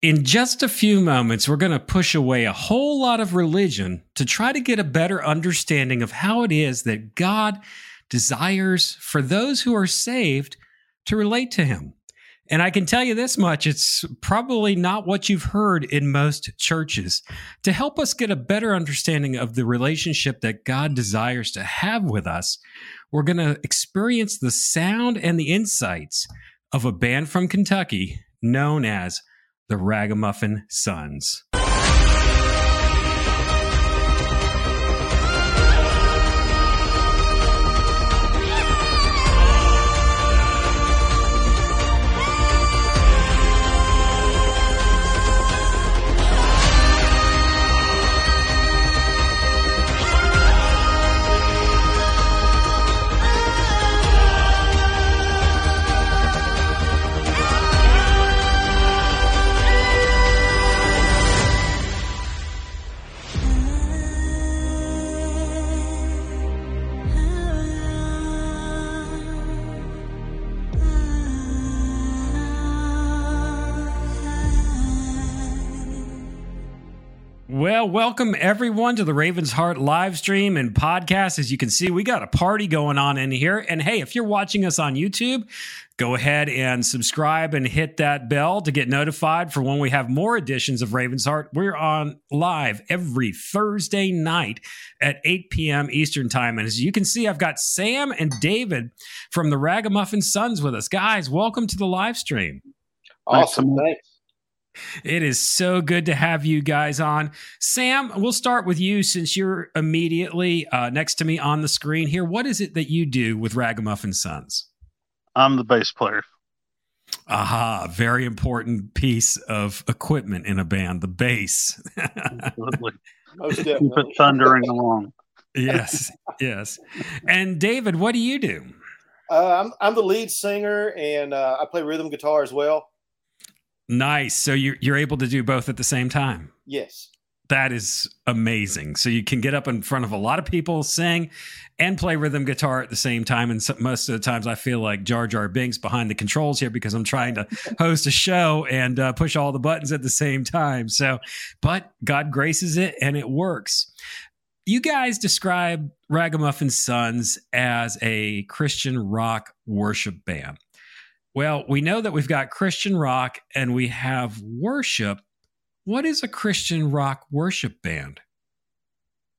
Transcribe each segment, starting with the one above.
In just a few moments, we're going to push away a whole lot of religion to try to get a better understanding of how it is that God desires for those who are saved to relate to Him. And I can tell you this much it's probably not what you've heard in most churches. To help us get a better understanding of the relationship that God desires to have with us, we're going to experience the sound and the insights of a band from Kentucky known as the Ragamuffin Sons. Well, welcome everyone to the Ravens Heart live stream and podcast. As you can see, we got a party going on in here. And hey, if you're watching us on YouTube, go ahead and subscribe and hit that bell to get notified for when we have more editions of Ravens Heart. We're on live every Thursday night at 8 p.m. Eastern Time. And as you can see, I've got Sam and David from the Ragamuffin Sons with us. Guys, welcome to the live stream. Awesome. Thanks. It is so good to have you guys on. Sam, we'll start with you since you're immediately uh, next to me on the screen here. What is it that you do with Ragamuffin Sons? I'm the bass player. Aha, very important piece of equipment in a band, the bass. Absolutely. Keep it thundering along. yes, yes. And David, what do you do? Uh, I'm, I'm the lead singer and uh, I play rhythm guitar as well. Nice. So you're you're able to do both at the same time. Yes. That is amazing. So you can get up in front of a lot of people, sing, and play rhythm guitar at the same time. And so, most of the times, I feel like Jar Jar Binks behind the controls here because I'm trying to host a show and uh, push all the buttons at the same time. So, but God graces it and it works. You guys describe Ragamuffin Sons as a Christian rock worship band. Well, we know that we've got Christian rock and we have worship. What is a Christian rock worship band?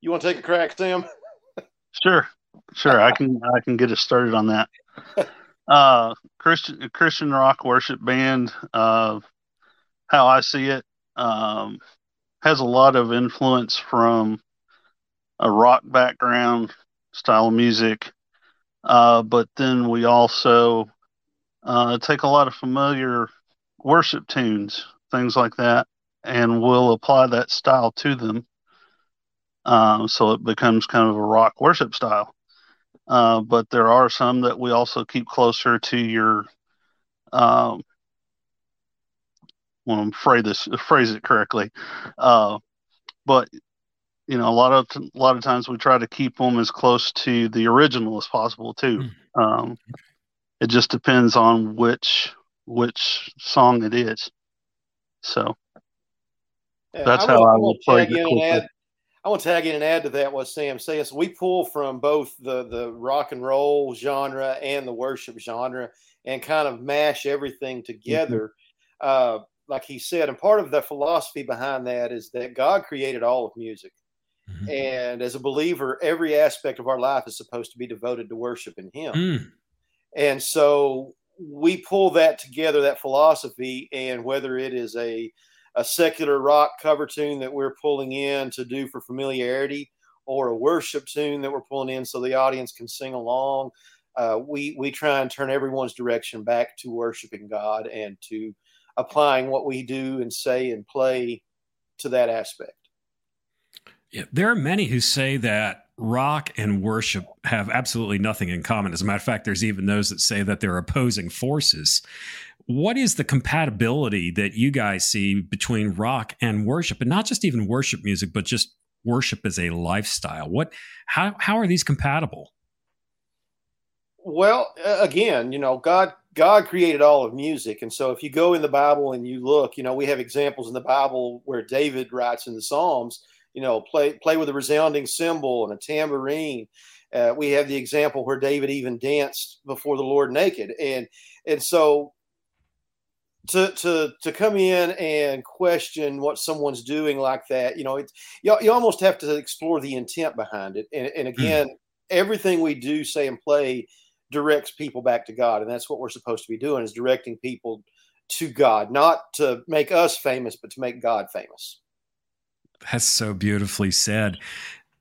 You want to take a crack, Sam? sure, sure. I can I can get us started on that. Uh, Christian Christian rock worship band. Uh, how I see it um, has a lot of influence from a rock background style of music, uh, but then we also uh, take a lot of familiar worship tunes, things like that, and we'll apply that style to them. Um, so it becomes kind of a rock worship style. Uh, but there are some that we also keep closer to your, um, want to phrase this, phrase it correctly. Uh, but you know, a lot of a lot of times we try to keep them as close to the original as possible too. Hmm. Um, it just depends on which which song it is. So yeah, that's I how I will play it. I want to tag in and add to that what Sam says. We pull from both the the rock and roll genre and the worship genre, and kind of mash everything together. Mm-hmm. Uh, like he said, and part of the philosophy behind that is that God created all of music. Mm-hmm. And as a believer, every aspect of our life is supposed to be devoted to worshiping Him. Mm. And so we pull that together, that philosophy, and whether it is a a secular rock cover tune that we're pulling in to do for familiarity, or a worship tune that we're pulling in so the audience can sing along. Uh, we we try and turn everyone's direction back to worshiping God and to applying what we do and say and play to that aspect. There are many who say that rock and worship have absolutely nothing in common. As a matter of fact, there's even those that say that they're opposing forces. What is the compatibility that you guys see between rock and worship, and not just even worship music, but just worship as a lifestyle? What, how, how are these compatible? Well, again, you know, God God created all of music. And so if you go in the Bible and you look, you know, we have examples in the Bible where David writes in the Psalms, you know, play play with a resounding cymbal and a tambourine. Uh, we have the example where David even danced before the Lord naked. And and so to to to come in and question what someone's doing like that, you know, it, you, you almost have to explore the intent behind it. And, and hmm. again, mm. everything we do, say, and play directs people back to God, and that's what we're supposed to be doing: is directing people to God, not to make us famous, but to make God famous. That's so beautifully said.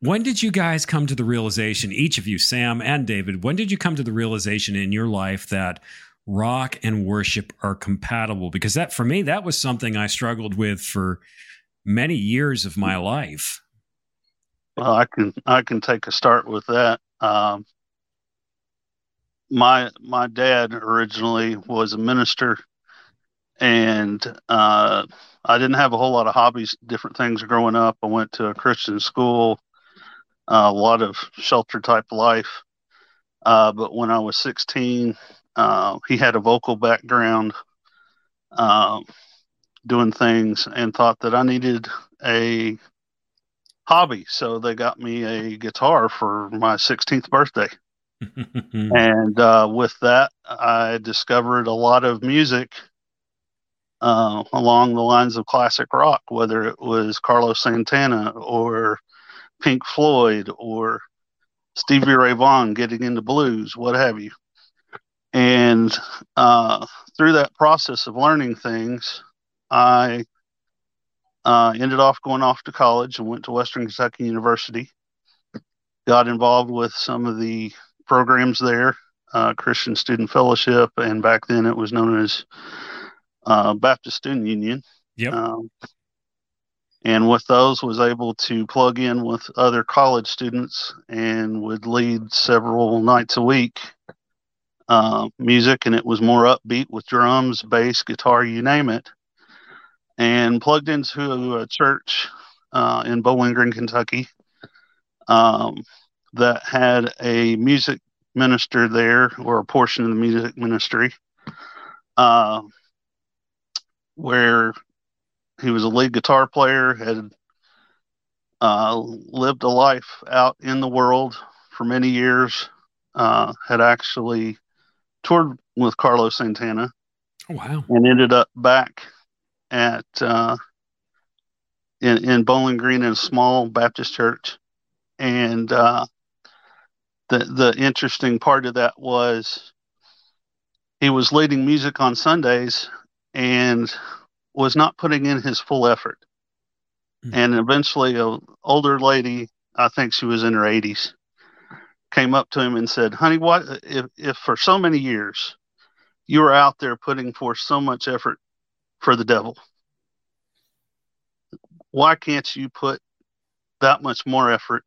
When did you guys come to the realization, each of you, Sam and David, when did you come to the realization in your life that rock and worship are compatible? Because that, for me, that was something I struggled with for many years of my life. Well, I can I can take a start with that. Um, my my dad originally was a minister, and uh, I didn't have a whole lot of hobbies, different things growing up. I went to a Christian school, uh, a lot of shelter type life. Uh, but when I was 16, uh, he had a vocal background, um, doing things, and thought that I needed a hobby. So they got me a guitar for my 16th birthday. and uh, with that, I discovered a lot of music uh, along the lines of classic rock, whether it was Carlos Santana or Pink Floyd or Stevie Ray Vaughan getting into blues, what have you. And uh, through that process of learning things, I uh, ended off going off to college and went to Western Kentucky University. Got involved with some of the programs there, uh, Christian Student Fellowship, and back then it was known as uh, Baptist Student Union. Yep. Um, and with those, was able to plug in with other college students and would lead several nights a week uh, music, and it was more upbeat with drums, bass, guitar, you name it. And plugged into a church uh, in Bowling Green, Kentucky. Um, that had a music minister there or a portion of the music ministry uh, where he was a lead guitar player had uh, lived a life out in the world for many years uh, had actually toured with carlos santana oh, wow. and ended up back at uh, in, in bowling green in a small baptist church. And uh, the the interesting part of that was he was leading music on Sundays and was not putting in his full effort. Mm-hmm. And eventually, an older lady, I think she was in her 80s, came up to him and said, "Honey, what if if for so many years you were out there putting forth so much effort for the devil? Why can't you put that much more effort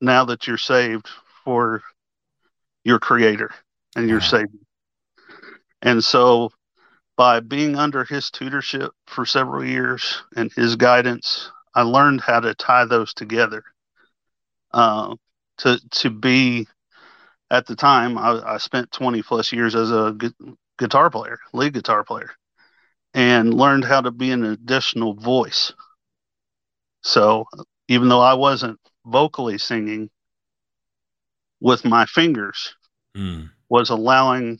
now that you're saved for your creator and your savior. And so by being under his tutorship for several years and his guidance, I learned how to tie those together. Uh, to to be at the time, I, I, spent 20 plus years as a gu- guitar player, lead guitar player, and learned how to be an additional voice. So even though I wasn't vocally singing with my fingers mm. was allowing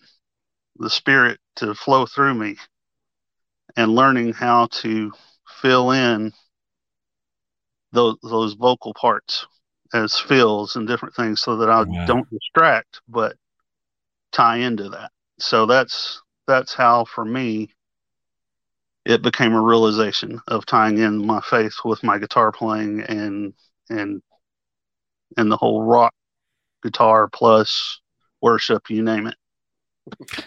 the spirit to flow through me and learning how to fill in those, those vocal parts as fills and different things so that I yeah. don't distract but tie into that. So that's that's how for me it became a realization of tying in my faith with my guitar playing and and and the whole rock guitar plus worship, you name it.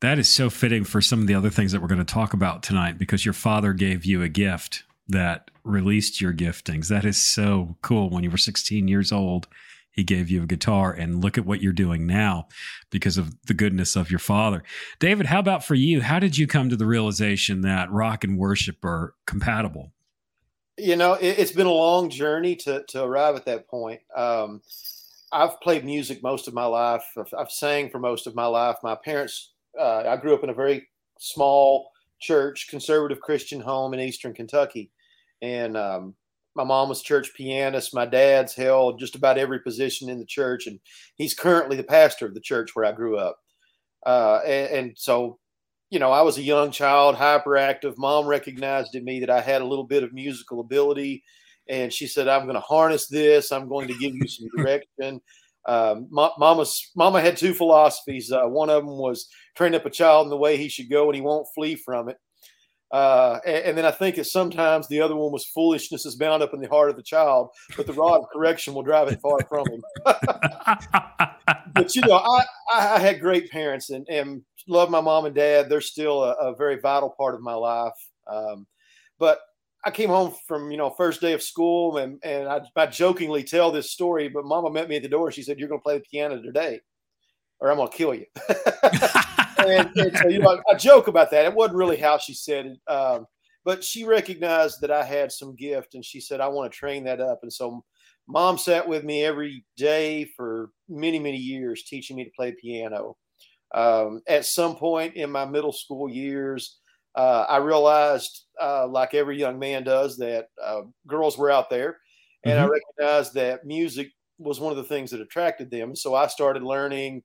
That is so fitting for some of the other things that we're going to talk about tonight because your father gave you a gift that released your giftings. That is so cool. When you were 16 years old, he gave you a guitar, and look at what you're doing now because of the goodness of your father. David, how about for you? How did you come to the realization that rock and worship are compatible? you know, it, has been a long journey to to arrive at that point. Um, I've played music most of my life. I've, I've sang for most of my life. My parents, uh, I grew up in a very small church, conservative Christian home in Eastern Kentucky, and um, my mom was church pianist. My dad's held just about every position in the church, and he's currently the pastor of the church where I grew up. Uh, and, and, so, you know, I was a young child, hyperactive. Mom recognized in me that I had a little bit of musical ability, and she said, "I'm going to harness this. I'm going to give you some direction." Um, mama's mama had two philosophies. Uh, one of them was train up a child in the way he should go, and he won't flee from it. Uh, and, and, then I think that sometimes the other one was foolishness is bound up in the heart of the child, but the rod of correction will drive it far from him. but you know, I, I had great parents and, and love my mom and dad. They're still a, a very vital part of my life. Um, but I came home from you know first day of school and and I, I jokingly tell this story, but Mama met me at the door. She said, "You're going to play the piano today, or I'm going to kill you." and, and so, you know, I, I, joke about that. It wasn't really how she said it, um, but she recognized that I had some gift, and she said, "I want to train that up." And so, mom sat with me every day for many, many years, teaching me to play piano. Um, at some point in my middle school years, uh, I realized, uh, like every young man does, that uh, girls were out there, and mm-hmm. I recognized that music was one of the things that attracted them. So I started learning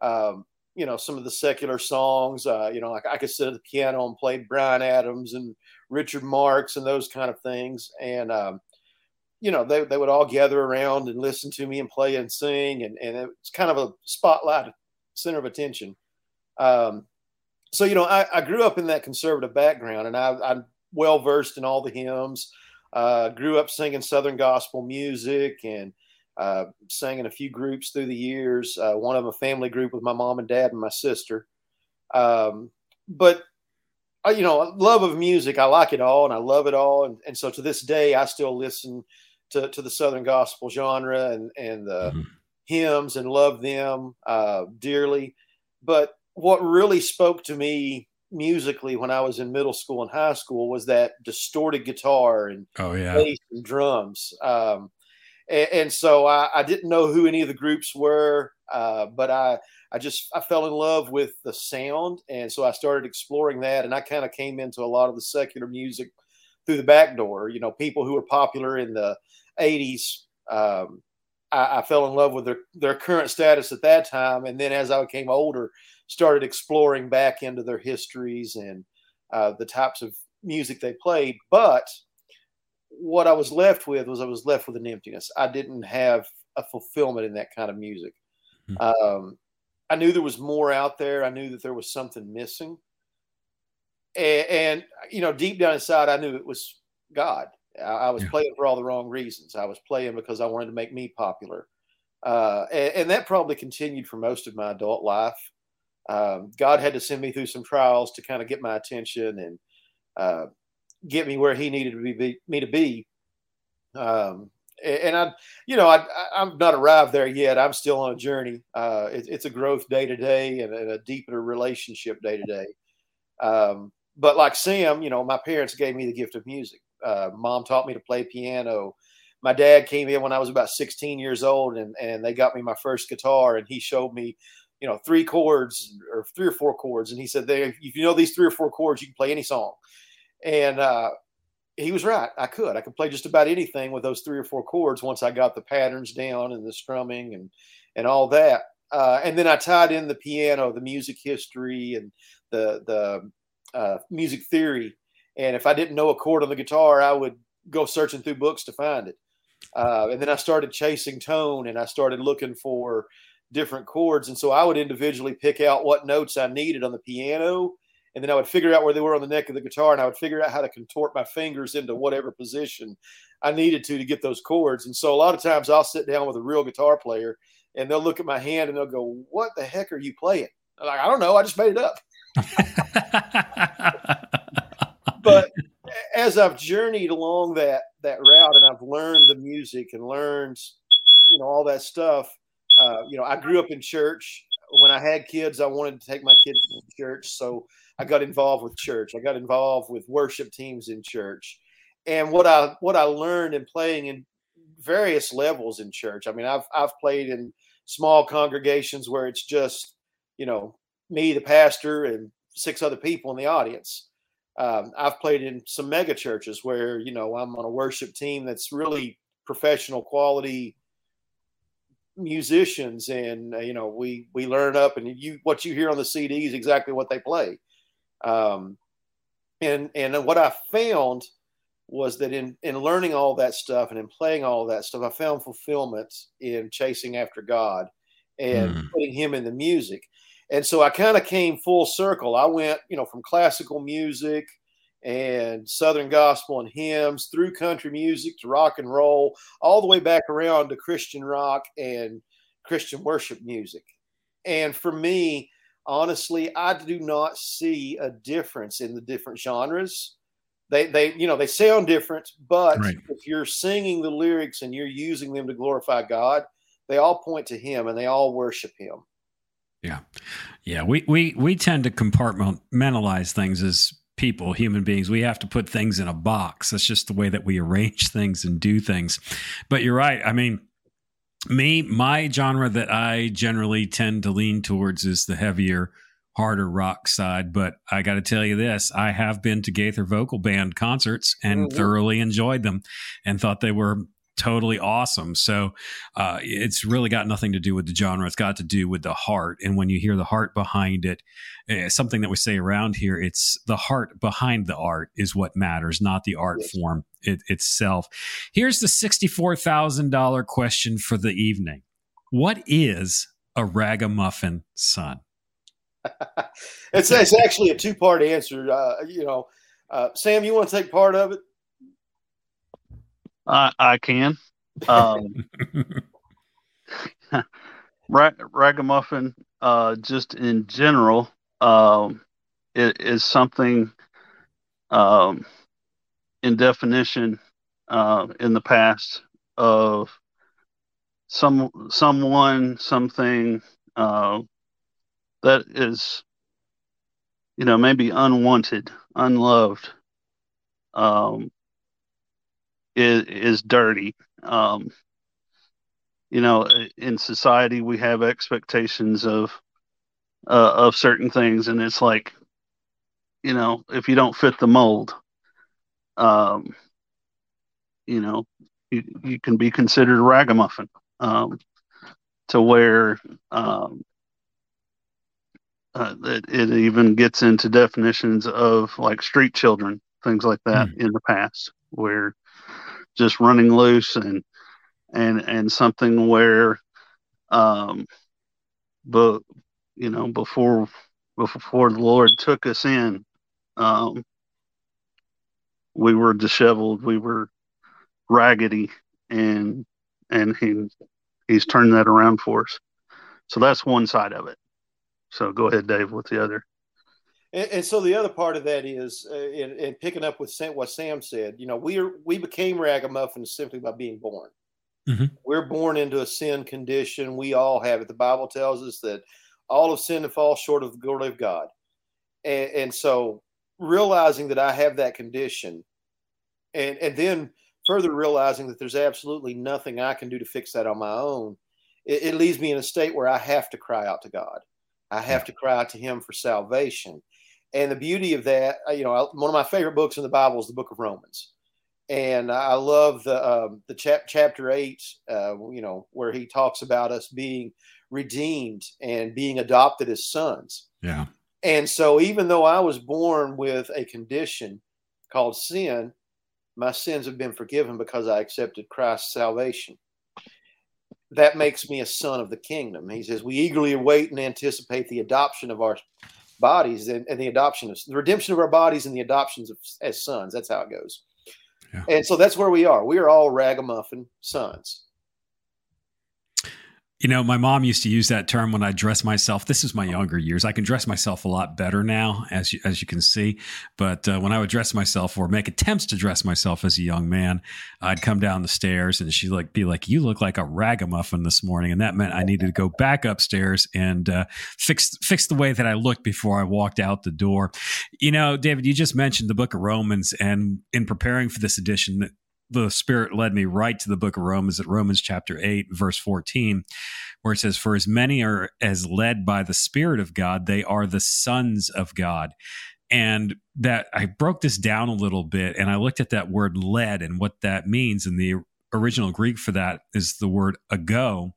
um, you know some of the secular songs. Uh, you know, like I could sit at the piano and play Bryan Adams and Richard Marx and those kind of things. And um, you know, they they would all gather around and listen to me and play and sing, and and it's kind of a spotlight, center of attention. Um, so you know, I, I grew up in that conservative background, and I, I'm well versed in all the hymns. Uh, grew up singing Southern gospel music and uh, sang in a few groups through the years. Uh, one of them a family group with my mom and dad and my sister. Um, but uh, you know, love of music, I like it all and I love it all, and, and so to this day, I still listen to, to the Southern gospel genre and and the mm-hmm. hymns and love them uh, dearly. But what really spoke to me musically when I was in middle school and high school was that distorted guitar and oh yeah bass and drums. Um, and, and so I, I, didn't know who any of the groups were, uh, but I I just I fell in love with the sound, and so I started exploring that, and I kind of came into a lot of the secular music through the back door. You know, people who were popular in the '80s. Um, I, I, fell in love with their their current status at that time, and then as I became older, started exploring back into their histories and uh, the types of music they played. But what I was left with was I was left with an emptiness. I didn't have a fulfillment in that kind of music. Mm-hmm. Um, I knew there was more out there. I knew that there was something missing. And, and you know, deep down inside, I knew it was God. I, I was yeah. playing for all the wrong reasons. I was playing because I wanted to make me popular. Uh, and, and, that probably continued for most of my adult life. Um, God had to send me through some trials to kind of get my attention and uh, get me where he needed to be, me to be. Um, and I, you know, I, I'm not arrived there yet. I'm still on a journey. Uh, it, it's a growth day to day and a deeper relationship day to day. Um, but like Sam, you know, my parents gave me the gift of music. Uh, Mom taught me to play piano. My dad came in when I was about 16 years old, and and they got me my first guitar, and he showed me, you know, three chords or three or four chords, and he said, "They, if you know these three or four chords, you can play any song." And uh, he was right. I could. I could play just about anything with those three or four chords once I got the patterns down and the strumming and and all that. Uh, and then I tied in the piano, the music history, and the the uh, music theory. And if I didn't know a chord on the guitar, I would go searching through books to find it. Uh, and then I started chasing tone, and I started looking for different chords. And so I would individually pick out what notes I needed on the piano and then I would figure out where they were on the neck of the guitar, and I would figure out how to contort my fingers into whatever position I needed to to get those chords. And so a lot of times I'll sit down with a real guitar player, and they'll look at my hand and they'll go, "What the heck are you playing?" I'm like, "I don't know. I just made it up." but as I've journeyed along that that route, and I've learned the music and learned, you know, all that stuff. Uh, you know, I grew up in church. When I had kids, I wanted to take my kids to church, so I got involved with church. I got involved with worship teams in church. And what I what I learned in playing in various levels in church. I mean, I've I've played in small congregations where it's just you know me, the pastor, and six other people in the audience. Um, I've played in some mega churches where you know I'm on a worship team that's really professional quality musicians, and uh, you know we we learn up, and you what you hear on the CD is exactly what they play. Um, and and what I found was that in in learning all that stuff and in playing all that stuff, I found fulfillment in chasing after God and mm. putting Him in the music. And so I kind of came full circle. I went, you know, from classical music and Southern gospel and hymns through country music to rock and roll, all the way back around to Christian rock and Christian worship music. And for me, honestly, I do not see a difference in the different genres. They, they, you know, they sound different, but right. if you're singing the lyrics and you're using them to glorify God, they all point to Him and they all worship Him. Yeah, yeah. We we we tend to compartmentalize things as people, human beings. We have to put things in a box. That's just the way that we arrange things and do things. But you're right. I mean, me, my genre that I generally tend to lean towards is the heavier, harder rock side. But I got to tell you this I have been to Gaither Vocal Band concerts and mm-hmm. thoroughly enjoyed them and thought they were totally awesome. So uh, it's really got nothing to do with the genre. It's got to do with the heart. And when you hear the heart behind it, uh, something that we say around here, it's the heart behind the art is what matters, not the art yes. form it, itself. Here's the $64,000 question for the evening What is a ragamuffin son? it's, it's actually a two part answer. Uh, you know, uh, Sam, you want to take part of it? I, I can. Um, ragamuffin, uh, just in general, um, it is something um, in definition uh, in the past of some someone something uh, that is you know maybe unwanted unloved um, is is dirty. Um, you know, in society we have expectations of uh, of certain things, and it's like, you know, if you don't fit the mold, um, you know, you, you can be considered a ragamuffin. Um, to where um, uh, it, it, even gets into definitions of like street children, things like that mm. in the past, where just running loose and and and something where um but you know before before the lord took us in um we were disheveled we were raggedy and and he he's turned that around for us. So that's one side of it. So go ahead dave with the other and, and, so the other part of that is, uh, in, in, picking up with Sam, what Sam said, you know, we are we became ragamuffins simply by being born. Mm-hmm. We're born into a sin condition. We all have it. The Bible tells us that all of sin and fall short of the glory of God. And, and so realizing that I have that condition, and and then further realizing that there's absolutely nothing I can do to fix that on my own, it, it leaves me in a state where I have to cry out to God. I have to cry out to Him for salvation. And the beauty of that, uh, you know, one of my favorite books in the Bible is the Book of Romans, and I love the um, the chap- chapter eight, uh, you know, where he talks about us being redeemed and being adopted as sons. Yeah. And so, even though I was born with a condition called sin, my sins have been forgiven because I accepted Christ's salvation. That makes me a son of the kingdom. He says, We eagerly await and anticipate the adoption of our bodies and, and, the adoption of the redemption of our bodies and the adoptions of, as sons. That's how it goes. Yeah. And so that's where we are. We are all ragamuffin sons. You know, my mom used to use that term when I dress myself. This is my younger years. I can dress myself a lot better now, as you, as you can see. But uh, when I would dress myself or make attempts to dress myself as a young man, I'd come down the stairs and she'd like be like, "You look like a ragamuffin this morning," and that meant I needed to go back upstairs and uh, fix fix the way that I looked before I walked out the door. You know, David, you just mentioned the Book of Romans, and in preparing for this edition, the Spirit led me right to the book of Romans at Romans chapter 8, verse 14, where it says, For as many are as led by the Spirit of God, they are the sons of God. And that I broke this down a little bit and I looked at that word led and what that means. And the original Greek for that is the word ago.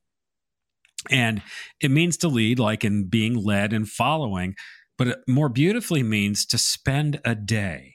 And it means to lead, like in being led and following, but it more beautifully means to spend a day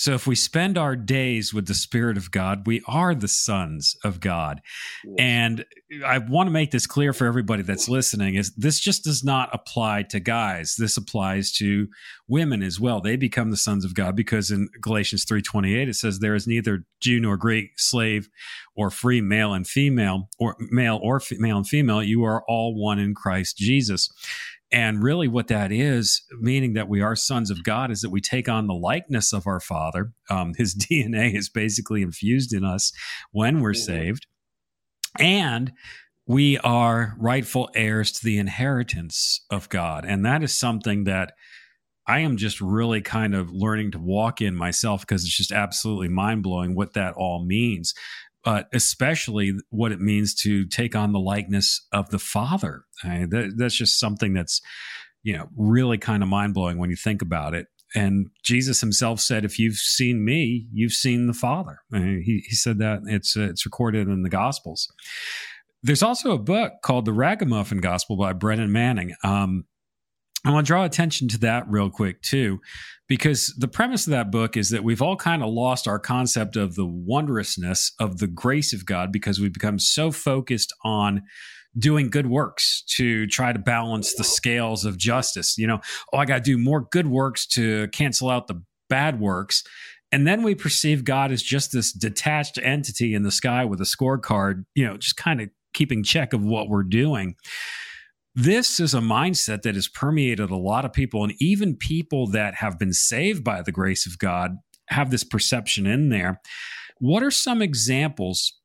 so if we spend our days with the Spirit of God, we are the sons of God. Yes. And I want to make this clear for everybody that's listening is this just does not apply to guys. This applies to women as well. They become the sons of God because in Galatians 3:28 it says there is neither Jew nor Greek, slave or free, male and female, or male or male and female, you are all one in Christ Jesus. And really, what that is, meaning that we are sons of God, is that we take on the likeness of our Father. Um, his DNA is basically infused in us when we're mm-hmm. saved. And we are rightful heirs to the inheritance of God. And that is something that I am just really kind of learning to walk in myself because it's just absolutely mind blowing what that all means but especially what it means to take on the likeness of the Father. I mean, that, that's just something that's, you know, really kind of mind blowing when you think about it. And Jesus himself said, "If you've seen me, you've seen the Father." I mean, he, he said that it's uh, it's recorded in the Gospels. There's also a book called The Ragamuffin Gospel by Brennan Manning. Um, I want to draw attention to that real quick too, because the premise of that book is that we've all kind of lost our concept of the wondrousness of the grace of God because we've become so focused on doing good works to try to balance the scales of justice. You know, oh, I got to do more good works to cancel out the bad works. And then we perceive God as just this detached entity in the sky with a scorecard, you know, just kind of keeping check of what we're doing this is a mindset that has permeated a lot of people and even people that have been saved by the grace of god have this perception in there. What are some examples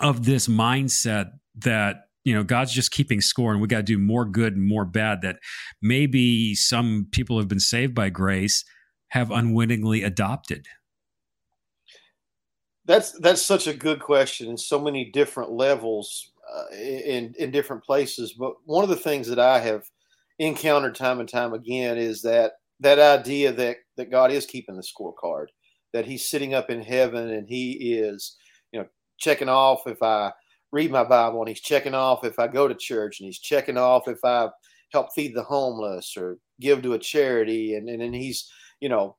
of this mindset that you know god's just keeping score and we got to do more good and more bad that maybe some people have been saved by grace have unwittingly adopted? That's that's such a good question in so many different levels uh, in in different places. But one of the things that I have encountered time and time again is that that idea that that God is keeping the scorecard, that He's sitting up in heaven and He is, you know, checking off if I read my Bible and He's checking off if I go to church and He's checking off if I help feed the homeless or give to a charity and and, and He's you know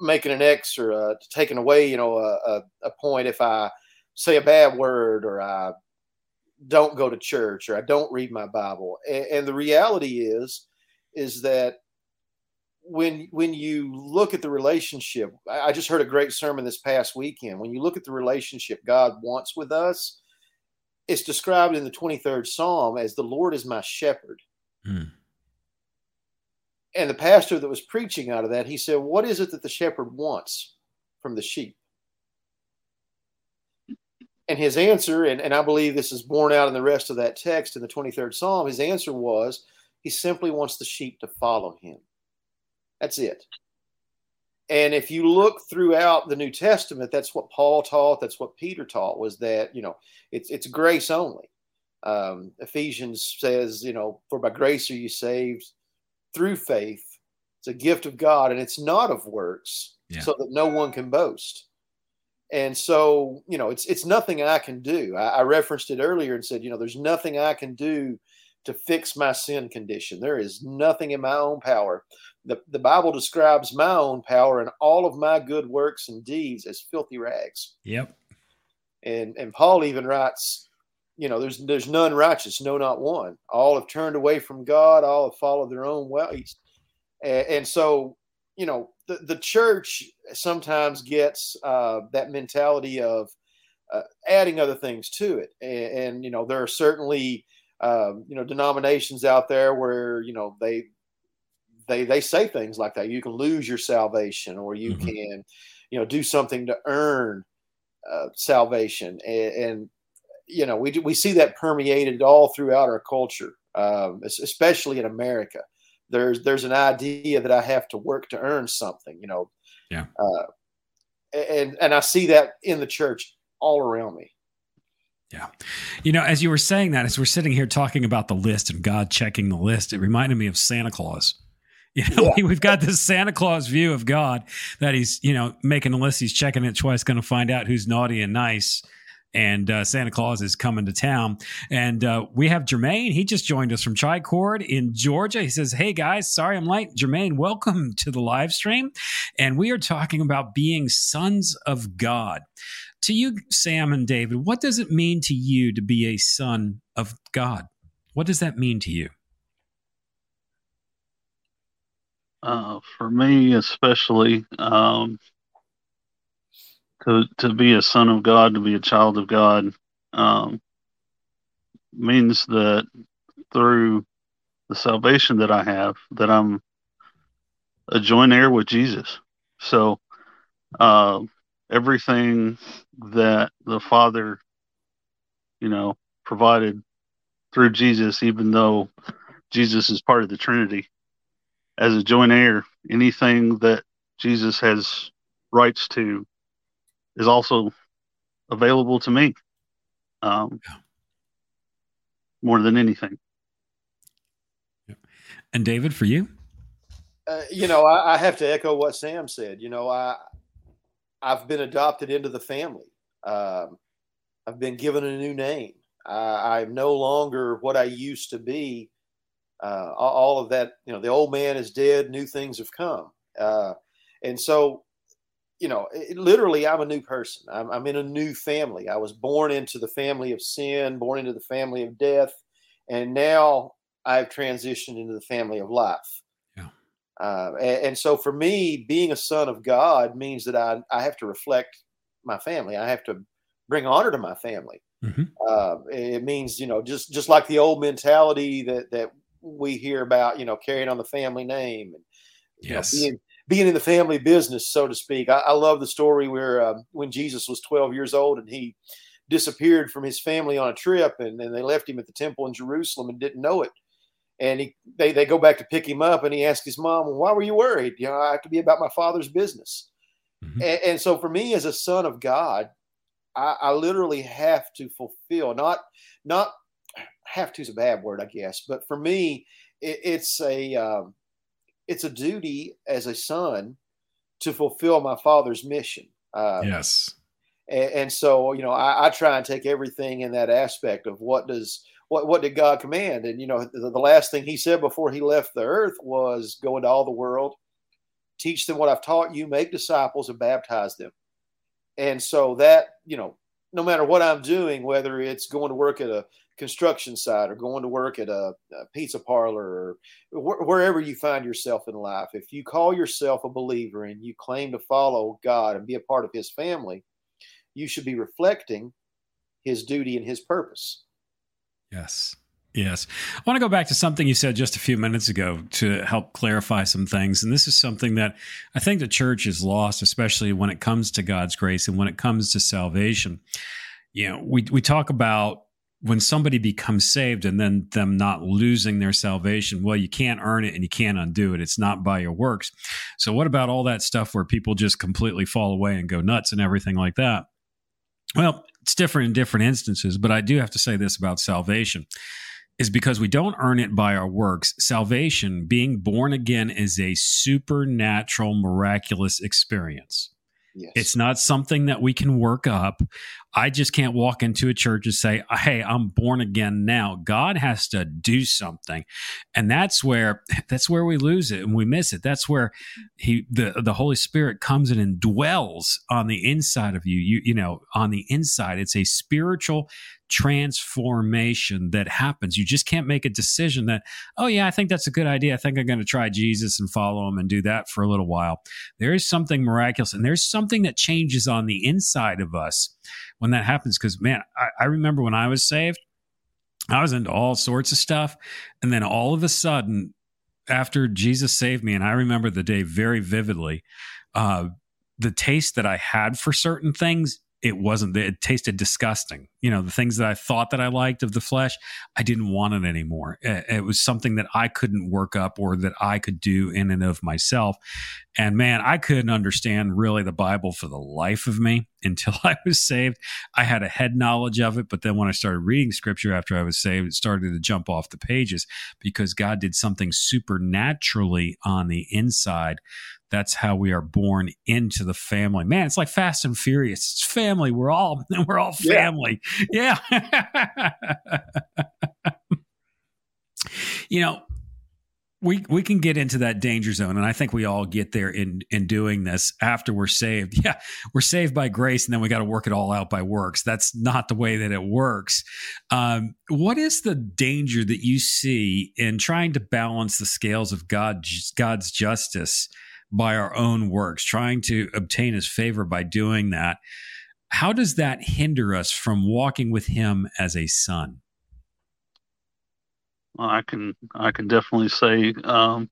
making an X or uh, taking away you know a, a, a point if I say a bad word or I don't go to church or I don't read my Bible. And, and the reality is, is that when when you look at the relationship, I just heard a great sermon this past weekend. When you look at the relationship God wants with us, it's described in the 23rd Psalm as the Lord is my shepherd. Mm. And the pastor that was preaching out of that, he said, What is it that the shepherd wants from the sheep? And his answer, and, and I believe this is borne out in the rest of that text in the 23rd Psalm, his answer was he simply wants the sheep to follow him. That's it. And if you look throughout the New Testament, that's what Paul taught. That's what Peter taught was that, you know, it's, it's grace only. Um, Ephesians says, you know, for by grace are you saved through faith. It's a gift of God and it's not of works yeah. so that no one can boast. And so, you know, it's it's nothing I can do. I, I, referenced it earlier and said, you know, there's nothing I can do to fix my sin condition. There is nothing in my own power. The, the Bible describes my own power and all of my good works and deeds as filthy rags. Yep. And and Paul even writes, you know, there's there's none righteous, no, not one. All have turned away from God. All have followed their own ways. And, and so, you know, the, the church sometimes gets uh, that mentality of uh, adding other things to it. And, and, you know, there are certainly, um, you know, denominations out there where, you know, they, they, they say things like that. You can lose your salvation or you mm-hmm. can, you know, do something to earn uh, salvation. And, and, you know, we, we see that permeated all throughout our culture, um, especially in America there's there's an idea that I have to work to earn something, you know. Yeah. Uh, and and I see that in the church all around me. Yeah. You know, as you were saying that, as we're sitting here talking about the list and God checking the list, it reminded me of Santa Claus. You know, yeah. we've got this Santa Claus view of God that he's, you know, making a list, he's checking it twice, going to find out who's naughty and nice. And uh, Santa Claus is coming to town. And uh, we have Jermaine. He just joined us from Tricord in Georgia. He says, Hey guys, sorry I'm late. Jermaine, welcome to the live stream. And we are talking about being sons of God. To you, Sam and David, what does it mean to you to be a son of God? What does that mean to you? Uh, for me, especially, um, to to be a son of God, to be a child of God, um, means that through the salvation that I have, that I'm a joint heir with Jesus. So, uh, everything that the Father, you know, provided through Jesus, even though Jesus is part of the Trinity, as a joint heir, anything that Jesus has rights to is also available to me. Um, yeah. More than anything. Yeah. And David, for you? Uh, you know, I, I, have to echo what Sam said. You know, I I've been adopted into the family. Um, I've been given a new name. I, I'm no longer what I used to be uh, all of that, you know, the old man is dead, new things have come. Uh, and so, you know, it, literally, I'm a new person. I'm, I'm, in a new family. I was born into the family of sin, born into the family of death, and now I've transitioned into the family of life. Yeah. Uh, and, and, so, for me, being a son of God means that I, I have to reflect my family. I have to bring honor to my family. Mm-hmm. Uh, it means, you know, just just like the old mentality that that we hear about, you know, carrying on the family name and yes. Know, being being in the family business, so to speak. I, I love the story where uh, when Jesus was 12 years old and he disappeared from his family on a trip, and then they left him at the temple in Jerusalem and didn't know it. And he they, they go back to pick him up, and he asked his mom, well, "Why were you worried? You know, I have to be about my father's business." Mm-hmm. And, and, so, for me as a son of God, I, I literally have to fulfill not not have to is a bad word, I guess, but for me, it, it's a um, it's a duty as a son to fulfill my father's mission. Um, yes. And, and, so, you know, I, I, try and take everything in that aspect of what does what what did God command? And you know, the, the last thing He said before He left the earth was, "Go into all the world, teach them what I've taught you, make disciples, and baptize them." And so that you know, no matter what I'm doing, whether it's going to work at a construction site or going to work at a, a pizza parlor or wh- wherever you find yourself in life, if you call yourself a believer and you claim to follow God and be a part of His family, you should be reflecting His duty and His purpose. Yes. Yes. I want to go back to something you said just a few minutes ago to help clarify some things. And this is something that I think the church is lost, especially when it comes to God's grace and when it comes to salvation. You know, we, we talk about when somebody becomes saved and then them not losing their salvation, well, you can't earn it and you can't undo it. It's not by your works. So, what about all that stuff where people just completely fall away and go nuts and everything like that? Well, it's different in different instances, but I do have to say this about salvation is because we don't earn it by our works. Salvation, being born again, is a supernatural, miraculous experience. Yes. It's not something that we can work up. I just can't walk into a church and say, "Hey, I'm born again now." God has to do something. And that's where that's where we lose it and we miss it. That's where he the the Holy Spirit comes in and dwells on the inside of you. You you know, on the inside. It's a spiritual transformation that happens. You just can't make a decision that, oh, yeah, I think that's a good idea. I think I'm going to try Jesus and follow him and do that for a little while. There is something miraculous and there's something that changes on the inside of us when that happens. Because, man, I, I remember when I was saved, I was into all sorts of stuff. And then all of a sudden, after Jesus saved me, and I remember the day very vividly, uh, the taste that I had for certain things it wasn't it tasted disgusting. You know the things that i thought that i liked of the flesh i didn't want it anymore. It, was something that i couldn't work up or that i could do in and of myself. And man i couldn't understand really the bible for the life of me until i was saved. I had a head knowledge of it but then when i started reading scripture after i was saved it started to jump off the pages because god did something supernaturally on the inside that's how we are born into the family. Man, it's like Fast and Furious. It's family. We're all we're all family. Yeah. yeah. you know, we we can get into that danger zone and i think we all get there in in doing this after we're saved yeah we're saved by grace and then we got to work it all out by works that's not the way that it works um, what is the danger that you see in trying to balance the scales of god god's justice by our own works, trying to obtain his favor by doing that, how does that hinder us from walking with him as a son? Well, I can I can definitely say, um,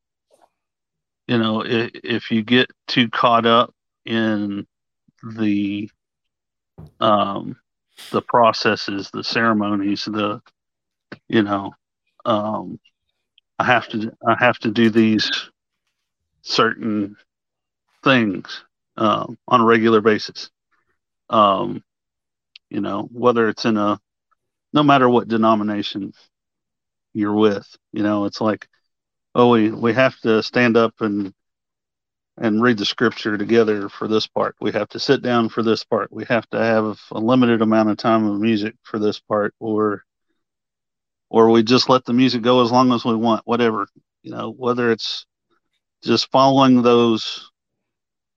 you know, if, if you get too caught up in the um, the processes, the ceremonies, the you know, um, I have to I have to do these certain things uh, on a regular basis. Um, you know, whether it's in a, no matter what denomination you're with, you know, it's like, oh, we, we have to stand up and and read the scripture together for this part. We have to sit down for this part. We have to have a limited amount of time of music for this part, or or we just let the music go as long as we want, whatever. You know, whether it's just following those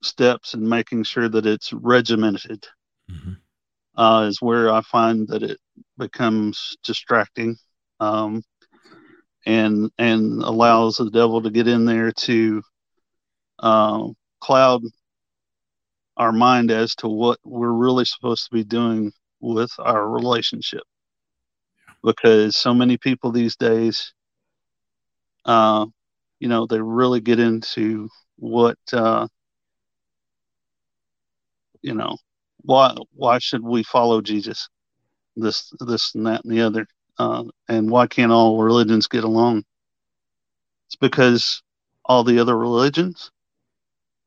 steps and making sure that it's regimented mm-hmm. uh, is where I find that it becomes distracting um, and and allows the devil to get in there to uh, cloud our mind as to what we're really supposed to be doing with our relationship because so many people these days uh, you know they really get into what uh, you know why why should we follow Jesus? This this and that and the other uh, and why can't all religions get along? It's because all the other religions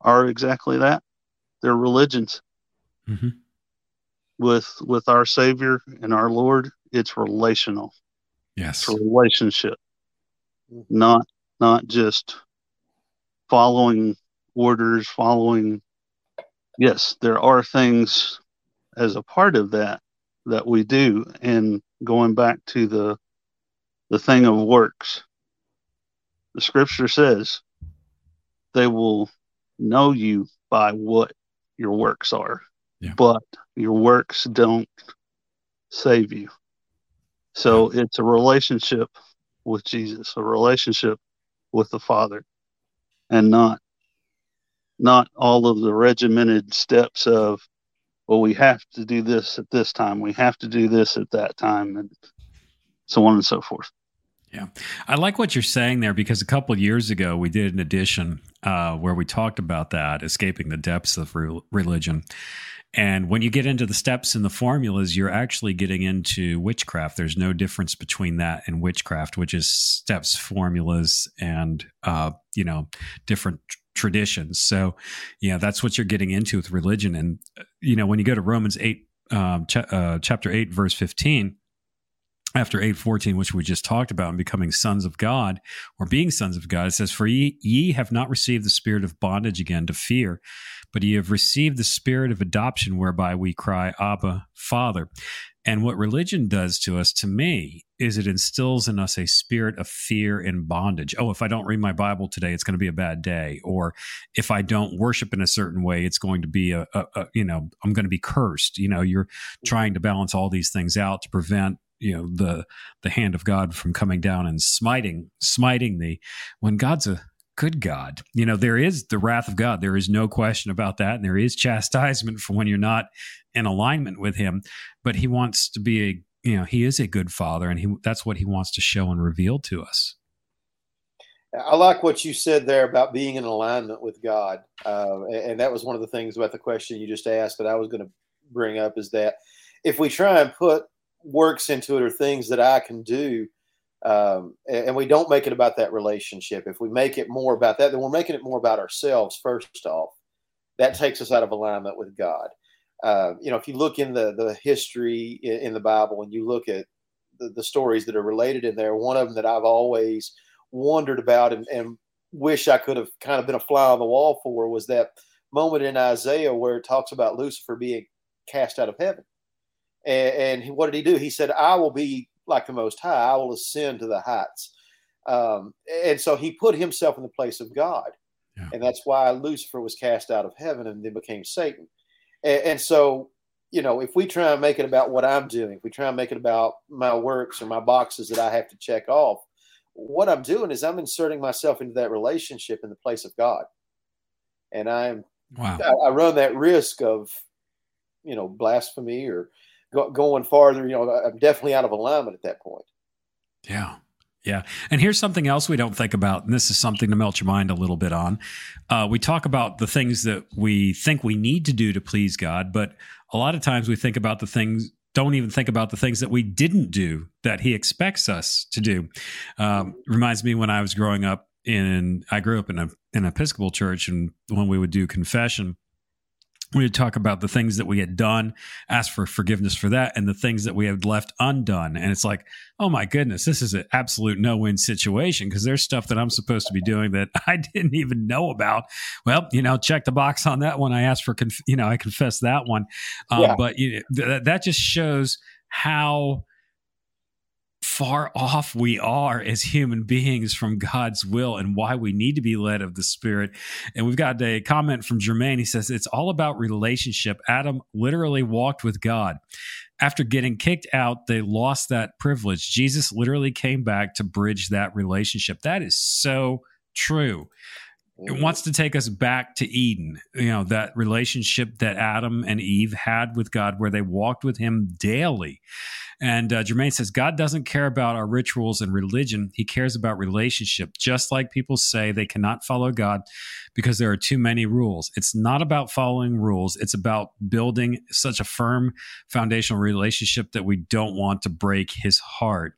are exactly that. They're religions. Mm-hmm. with with our savior and our lord it's relational. Yes. It's a relationship not not just following orders, following. Yes, there are things as a part of that that we do, and going back to the the thing of works, the Scripture says they will know you by what your works are, yeah. but your works don't save you. So it's a relationship with Jesus, a relationship with the Father, and not not all of the regimented steps of well we have to do this at this time we have to do this at that time and so on and so forth. Yeah. I like what you're saying there because a couple of years ago we did an edition uh, where we talked about that escaping the depths of re- religion and when you get into the steps and the formulas, you're actually getting into witchcraft. There's no difference between that and witchcraft, which is steps, formulas, and uh, you know different traditions. So, yeah, that's what you're getting into with religion. And uh, you know, when you go to Romans eight, um, ch- uh, chapter eight, verse fifteen, after 814 which we just talked about and becoming sons of god or being sons of god it says for ye, ye have not received the spirit of bondage again to fear but ye have received the spirit of adoption whereby we cry abba father. And what religion does to us to me is it instills in us a spirit of fear and bondage. Oh if i don't read my bible today it's going to be a bad day. Or if i don't worship in a certain way it's going to be a, a, a you know i'm going to be cursed. You know you're trying to balance all these things out to prevent you know the the hand of God from coming down and smiting smiting thee. When God's a good God. You know, there is the wrath of God. There is no question about that. And there is chastisement for when you're not in alignment with him. But he wants to be a, you know, he is a good father and he that's what he wants to show and reveal to us. I like what you said there about being in alignment with God. Uh, and that was one of the things about the question you just asked that I was going to bring up is that if we try and put works into it or things that I can do, um, and we don't make it about that relationship, if we make it more about that, then we're making it more about ourselves first off. That takes us out of alignment with God. Uh, you know, if you look in the the history in, in the Bible and you look at the, the, stories that are related in there, one of them that I've always wondered about and, and wish I could have kind of been a fly on the wall for was that moment in Isaiah where it talks about Lucifer being cast out of heaven. And, and what did he do? He said, I will be like the Most High, I will ascend to the heights. Um, and so he put himself in the place of God. Yeah. And that's why Lucifer was cast out of heaven and then became Satan. And, and, so, you know, if we try and make it about what I'm doing, if we try and make it about my works or my boxes that I have to check off, what I'm doing is I'm inserting myself into that relationship in the place of God. And I'm, wow. I, I run that risk of, you know, blasphemy or go, going farther. You know, I'm definitely out of alignment at that point. Yeah. Yeah. And here's something else we don't think about. And this is something to melt your mind a little bit on. Uh, we talk about the things that we think we need to do to please God, but a lot of times we think about the things, don't even think about the things that we didn't do that He expects us to do. Um, reminds me when I was growing up in, I grew up in a, an Episcopal church, and when we would do confession, we would talk about the things that we had done, ask for forgiveness for that, and the things that we had left undone. And it's like, oh my goodness, this is an absolute no win situation because there's stuff that I'm supposed to be doing that I didn't even know about. Well, you know, check the box on that one. I asked for, conf- you know, I confess that one. Um, yeah. But you know, th- that just shows how far off we are as human beings from God's will and why we need to be led of the Spirit. And we've got a comment from Jermaine. He says, It's all about relationship. Adam literally walked with God. After getting kicked out, they lost that privilege. Jesus literally came back to bridge that relationship. That is so true. It wants to take us back to Eden, you know, that relationship that Adam and Eve had with God, where they walked with Him daily. And uh, Jermaine says, God doesn't care about our rituals and religion. He cares about relationship. Just like people say they cannot follow God because there are too many rules. It's not about following rules, it's about building such a firm foundational relationship that we don't want to break his heart.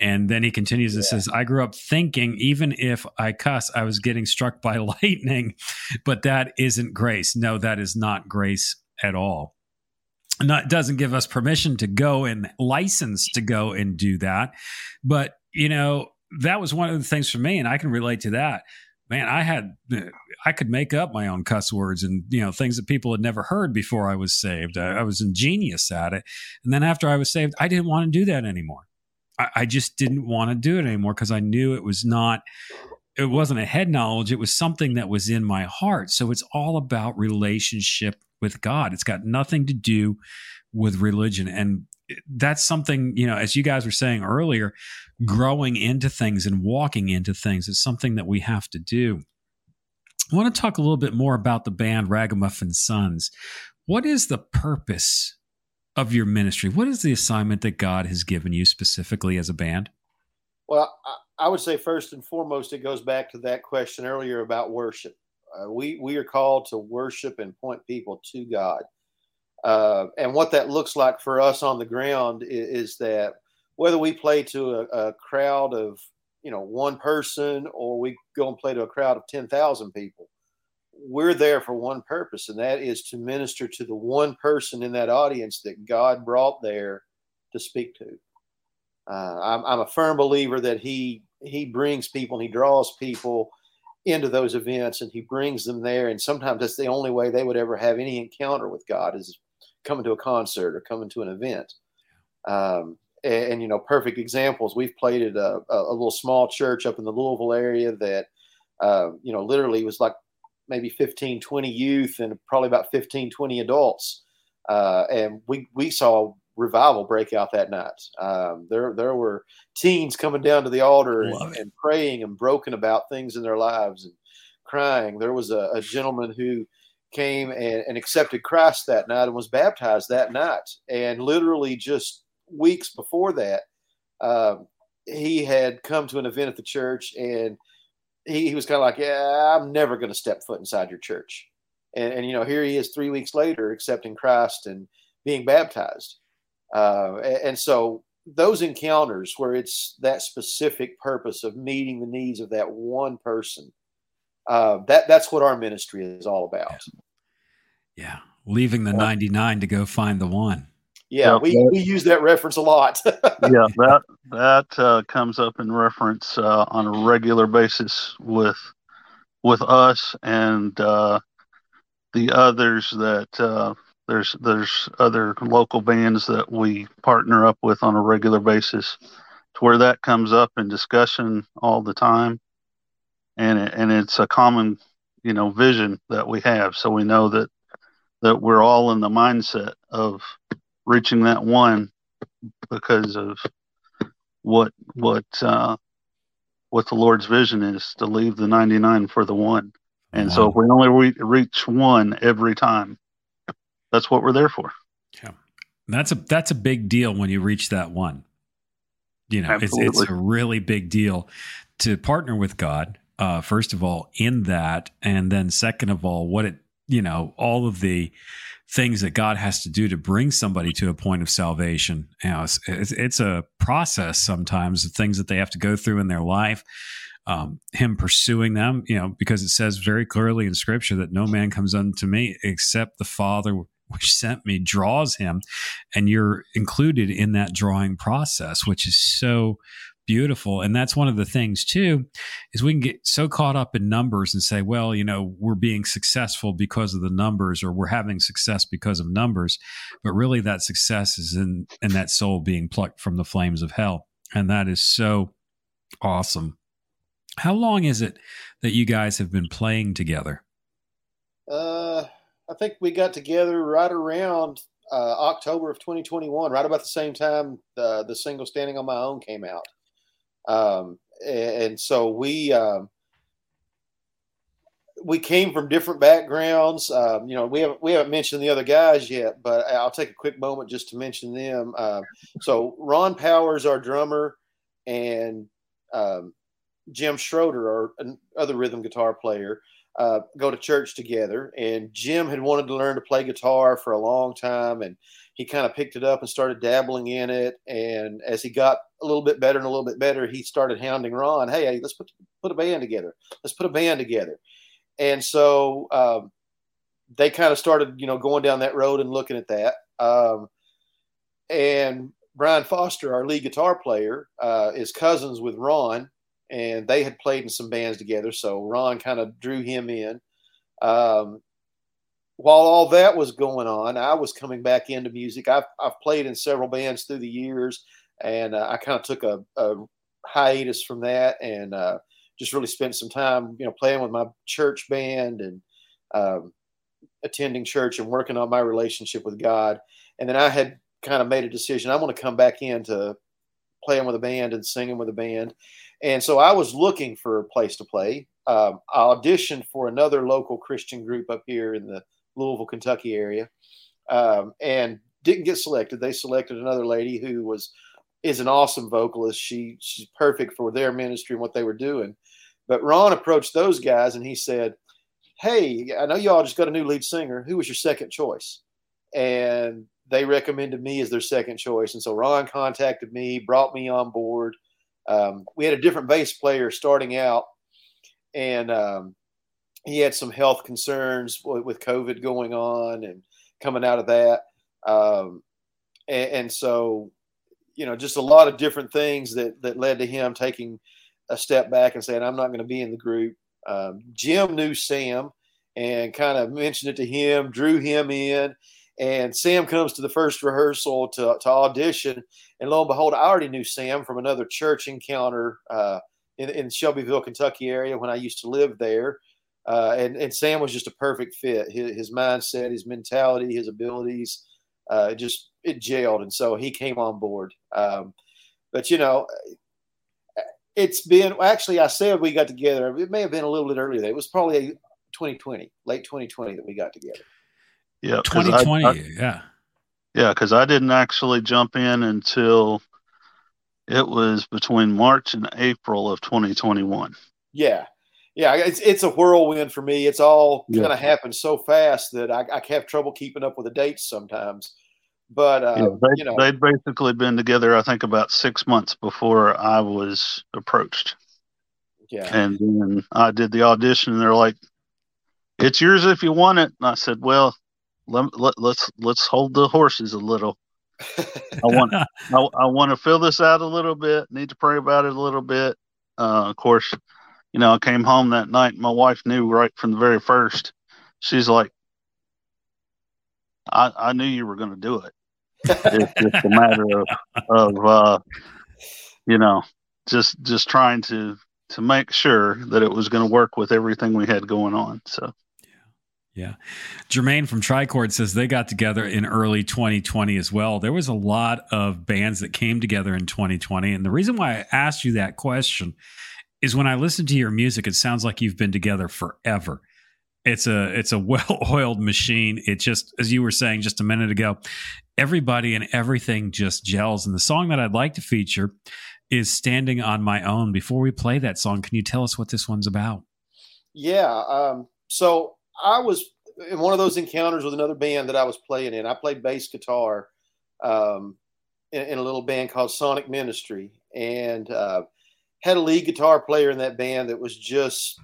And then he continues and yeah. says, I grew up thinking even if I cuss, I was getting struck by lightning, but that isn't grace. No, that is not grace at all not doesn't give us permission to go and license to go and do that. But you know, that was one of the things for me, and I can relate to that. Man, I had uh, I could make up my own cuss words and you know things that people had never heard before I was saved. I, I was ingenious at it, and then after I was saved, I didn't want to do that anymore. I, just didn't want to do it anymore because I knew it was not it wasn't a head knowledge it was something that was in my heart so it's all about relationship with God. It's got nothing to do with religion. And that's something, you know, as you guys were saying earlier, growing into things and walking into things is something that we have to do. I want to talk a little bit more about the band Ragamuffin Sons. What is the purpose of your ministry? What is the assignment that God has given you specifically as a band? Well, I would say first and foremost, it goes back to that question earlier about worship. Uh, we we are called to worship and point people to God. Uh, and what that looks like for us on the ground is, is that whether we play to a, a, crowd of you know one person or we go and play to a crowd of 10,000 people we're there for one purpose and that is to minister to the one person in that audience that God brought there to speak to uh, I'm, I'm, a firm believer that he he brings people and he draws people into those events and he brings them there. And sometimes that's the only way they would ever have any encounter with God is coming to a concert or coming to an event. Um, and, and, you know, perfect examples. We've played at a, a, little small church up in the Louisville area that, uh, you know, literally was like maybe 15, 20 youth and probably about 15, 20 adults. Uh, and we, we saw revival break out that night. Um, there, there were teens coming down to the altar and, and, praying and broken about things in their lives and crying. There was a, a gentleman who came and, and, accepted Christ that night and was baptized that night. And literally just weeks before that, um, he had come to an event at the church and he, he was kind of like, yeah, I'm never going to step foot inside your church. and, and you know here he is three weeks later accepting Christ and being baptized, uh, and, and so those encounters where it's that specific purpose of meeting the needs of that one person uh, that that's what our ministry is all about. Yeah. Leaving the 99 to go find the one yeah, we, we use that reference a lot. yeah, that that uh, comes up in reference uh, on a regular basis with with us and uh, the others that uh, there's there's other local bands that we partner up with on a regular basis, to where that comes up in discussion all the time, and it, and it's a common you know vision that we have, so we know that that we're all in the mindset of reaching that one because of what what uh, what the Lord's vision is to leave the 99 for the one. And wow. so if we only re- reach one every time, that's what we're there for. Yeah. That's a that's a big deal when you reach that one. You know, it's it's a really big deal to partner with God. Uh, first of all, in that, and then second of all, what it you know, all of the things that God has to do to bring somebody to a point of salvation. You know, it's, it's, it's a process sometimes, the things that they have to go through in their life. Um, him pursuing them, you know, because it says very clearly in Scripture that no man comes unto me except the Father which sent me draws him, and you're included in that drawing process, which is so beautiful. And that's one of the things too is we can get so caught up in numbers and say well you know we're being successful because of the numbers or we're having success because of numbers. But really that success is in in that soul being plucked from the flames of hell. And that is so awesome. How long is it that you guys have been playing together? Uh i think we got together right around uh, October of 2021, right about the same time the the single "Standing on My Own" came out. Um, and so we um, we came from different backgrounds. Um, you know, we haven't we haven't mentioned the other guys yet, but I'll take a quick moment just to mention them. Uh, so Ron Powers, our drummer, and um, Jim Schroeder, our other rhythm guitar player, uh, go to church together. And Jim had wanted to learn to play guitar for a long time, and he kind of picked it up and started dabbling in it. And as he got a little bit better and a little bit better, he started hounding Ron, "Hey, hey let's put put a band together. Let's put a band together." And so um, they kind of started, you know, going down that road and looking at that. Um, and Brian Foster, our lead guitar player, uh, is cousins with Ron, and they had played in some bands together. So Ron kind of drew him in. Um, while all that was going on, I was coming back into music. I've, I've played in several bands through the years, and uh, I kind of took a, a, hiatus from that and uh, just really spent some time, you know, playing with my church band and um, attending church and working on my relationship with God. And then I had kind of made a decision. I want to come back into playing with a band and singing with a band. And so I was looking for a place to play. Um, I auditioned for another local Christian group up here in the Louisville, Kentucky area, um, and didn't get selected. They selected another lady who was is an awesome vocalist. She she's perfect for their ministry and what they were doing. But Ron approached those guys and he said, "Hey, I know y'all just got a new lead singer. Who was your second choice?" And they recommended me as their second choice. And so Ron contacted me, brought me on board. Um, we had a different bass player starting out, and um, he had some health concerns with COVID going on and coming out of that. Um, and, and, so, you know, just a lot of different things that, that led to him taking a step back and saying, I'm not going to be in the group. Um, Jim knew Sam and kind of mentioned it to him, drew him in. And Sam comes to the first rehearsal to, to audition. And lo and behold, I already knew Sam from another church encounter uh, in, in Shelbyville, Kentucky area when I used to live there. Uh, and, and Sam was just a perfect fit. His, his mindset, his mentality, his abilities, uh, just it jailed. And so he came on board. Um, but, you know, it's been actually, I said we got together. It may have been a little bit earlier. It was probably 2020, late 2020 that we got together. Yeah. 2020. I, I, yeah. Yeah. Because I didn't actually jump in until it was between March and April of 2021. Yeah yeah, it's it's a whirlwind for me. It's all kind of happened so fast that I, I have trouble keeping up with the dates sometimes. But uh, yeah, they, you know, they'd basically been together, I think, about six months before I was approached. Yeah, and then I did the audition, and they're like, "It's yours if you want it." And I said, "Well, let, let, let's let's hold the horses a little. I want I, I want to fill this out a little bit. Need to pray about it a little bit. Uh, of course, you know, I came home that night. My wife knew right from the very first. She's like, I, I knew you were going to do it. It's just a matter of, of uh, you know, just just trying to to make sure that it was going to work with everything we had going on. So. Yeah. Yeah. Jermaine from Tricord says they got together in early 2020 as well. There was a lot of bands that came together in 2020. And the reason why I asked you that question is when I listen to your music, it sounds like you've been together forever. It's a it's a well-oiled machine. It just as you were saying just a minute ago, everybody and everything just gels. And the song that I'd like to feature is Standing on My Own. Before we play that song, can you tell us what this one's about? Yeah. Um, so I was in one of those encounters with another band that I was playing in. I played bass guitar um, in, in, a little band called Sonic Ministry, and uh, had a lead guitar player in that band that was just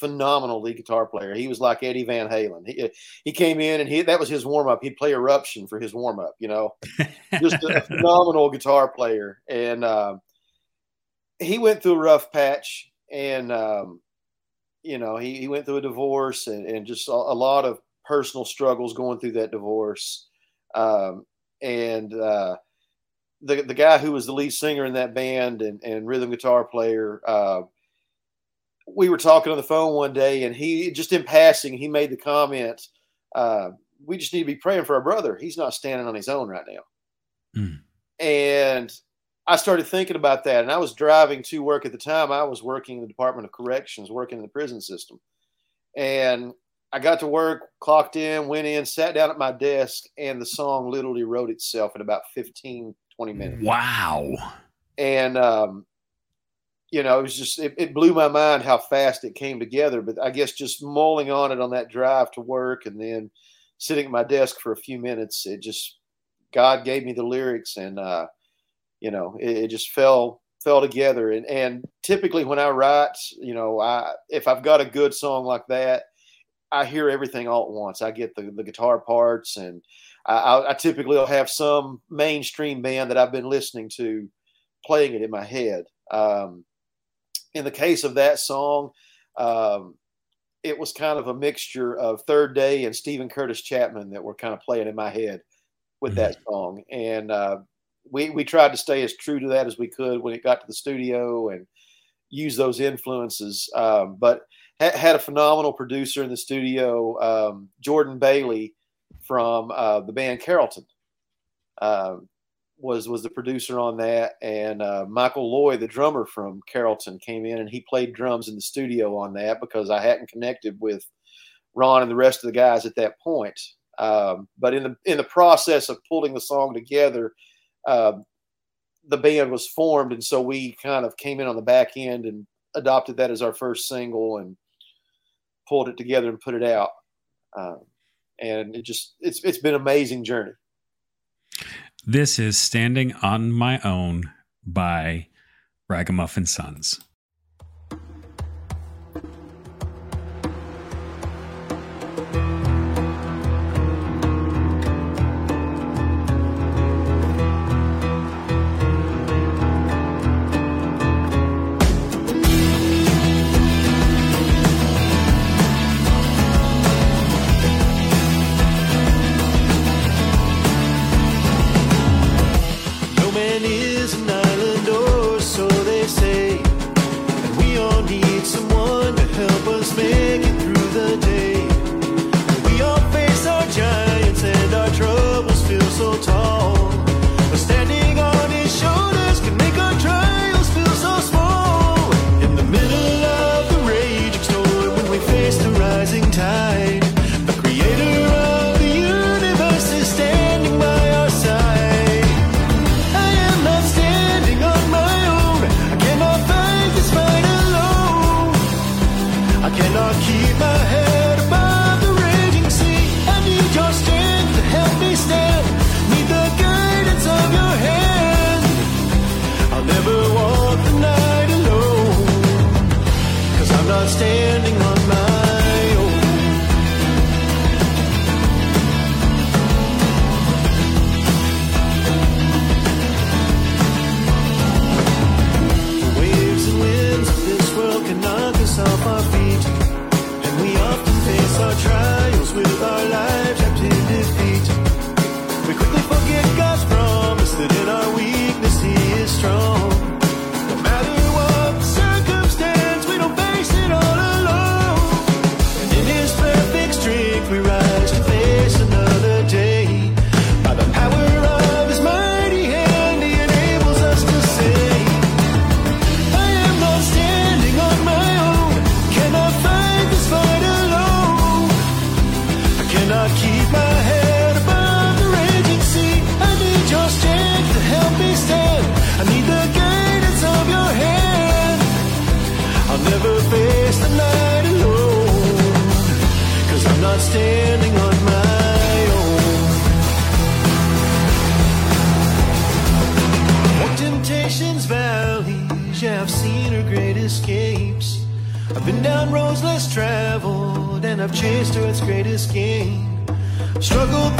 phenomenal lead guitar player. He was like Eddie Van Halen. He he came in and he that was his warm up. He'd play Eruption for his warm up. You know, just a phenomenal guitar player. And uh, he went through a rough patch, and um, you know he, he went through a divorce and, and just a, a, lot of personal struggles going through that divorce. Um, and uh, the the guy who was the lead singer in that band and, and rhythm guitar player, uh, we were talking on the phone one day, and he just in passing he made the comment, uh, "We just need to be praying for our brother. He's not standing on his own right now." Mm. And I started thinking about that, and I was driving to work at the time. I was working in the Department of Corrections, working in the prison system, and I got to work, clocked in, went in, sat down at my desk, and the song literally wrote itself in about 15, 20 minutes. Wow. And, um, you know, it was just, it, it, blew my mind how fast it came together. But I guess just mulling on it on that drive to work and then sitting at my desk for a few minutes, it just, God gave me the lyrics and, uh, you know, it, it just fell, fell together. And, and typically when I write, you know, I, if I've got a good song like that, I hear everything all at once. I get the, the guitar parts and, I, I typically will have some mainstream band that I've been listening to playing it in my head. Um, in the case of that song, um, it was kind of a mixture of Third Day and Steven Curtis Chapman that were kind of playing in my head with mm-hmm. that song, and uh, we we tried to stay as true to that as we could when it got to the studio and use those influences. Um, but had a phenomenal producer in the studio, um, Jordan Bailey, from uh, the band Carrollton. Uh, was was the producer on that, and uh, Michael Loy, the drummer from Carrollton, came in and he played drums in the studio on that because I hadn't connected with Ron and the rest of the guys at that point. Um, but in the in the process of pulling the song together, uh, the band was formed, and so we kind of came in on the back end and adopted that as our first single and pulled it together and put it out. Um, and it just it's it's been an amazing journey. This is Standing on My Own by Ragamuffin Sons.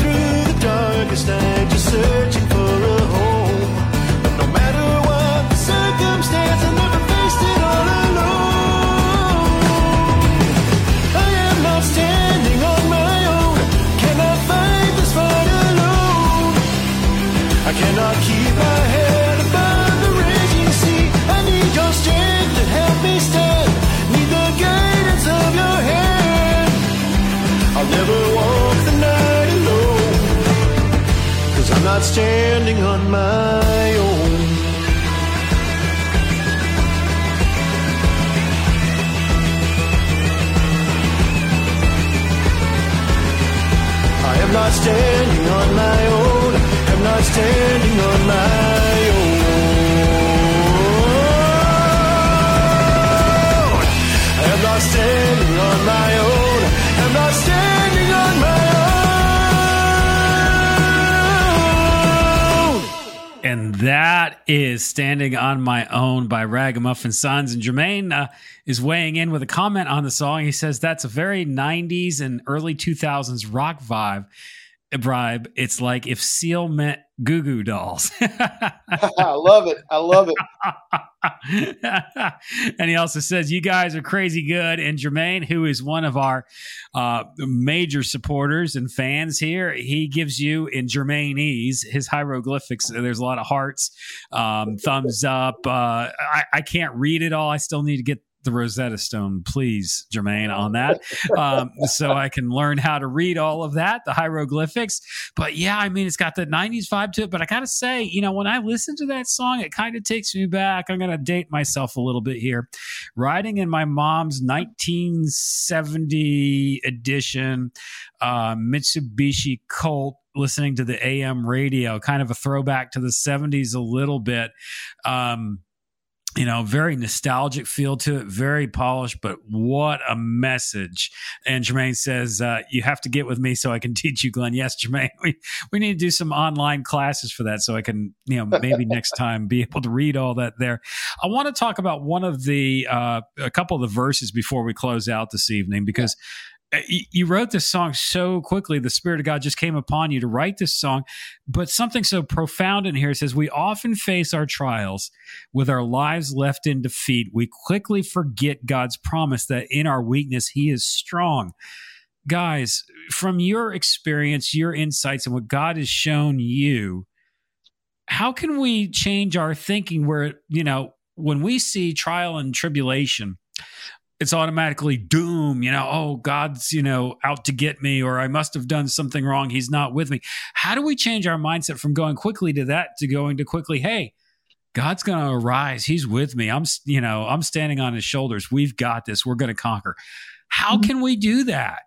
Through the darkest night, just searching standing on my own. I am not standing on my own. I'm not standing on my own. I'm not standing on my own. I'm not standing that is Standing on My Own by Ragamuffin Sons. And Jermaine uh, is weighing in with a comment on the song. He says that's a very 90s and early 2000s rock vibe. Bribe. It's like if Seal met Goo Goo Dolls. I love it. I love it. and he also says, You guys are crazy good. And Jermaine, who is one of our uh, major supporters and fans here, he gives you in Jermainese his hieroglyphics. There's a lot of hearts, um, thumbs up. Uh, I, I can't read it all. I still need to get the Rosetta Stone, please, Jermaine, on that, um, so I can learn how to read all of that, the hieroglyphics. But yeah, I mean, it's got the '90s vibe to it. But I gotta say, you know, when I listen to that song, it kind of takes me back. I'm gonna date myself a little bit here. Riding in my mom's 1970 edition uh, Mitsubishi Colt listening to the AM radio, kind of a throwback to the 70s a little bit. Um, you know, very nostalgic feel to it, very polished, but what a message. And Jermaine says, uh, you have to get with me so I can teach you, Glenn. Yes, Jermaine, we, we need to do some online classes for that so I can, you know, maybe next time be able to read all that there. I want to talk about one of the, uh, a couple of the verses before we close out this evening because Uh, you wrote this song so quickly the spirit of god just came upon you to write this song but something so profound in here says we often face our trials with our lives left in defeat. We quickly forget god's promise that in our weakness he is strong. Guys from your experience your insights and what god has shown you how can we change our thinking where you know when we see trial and tribulation it's automatically doom, you know, oh, God's, you know, out to get me, or I must have done something wrong. He's not with me. How do we change our mindset from going quickly to that to going to quickly, hey, God's going to arise. He's with me. I'm, you know, I'm standing on his shoulders. We've got this. We're going to conquer. How mm-hmm. can we do that?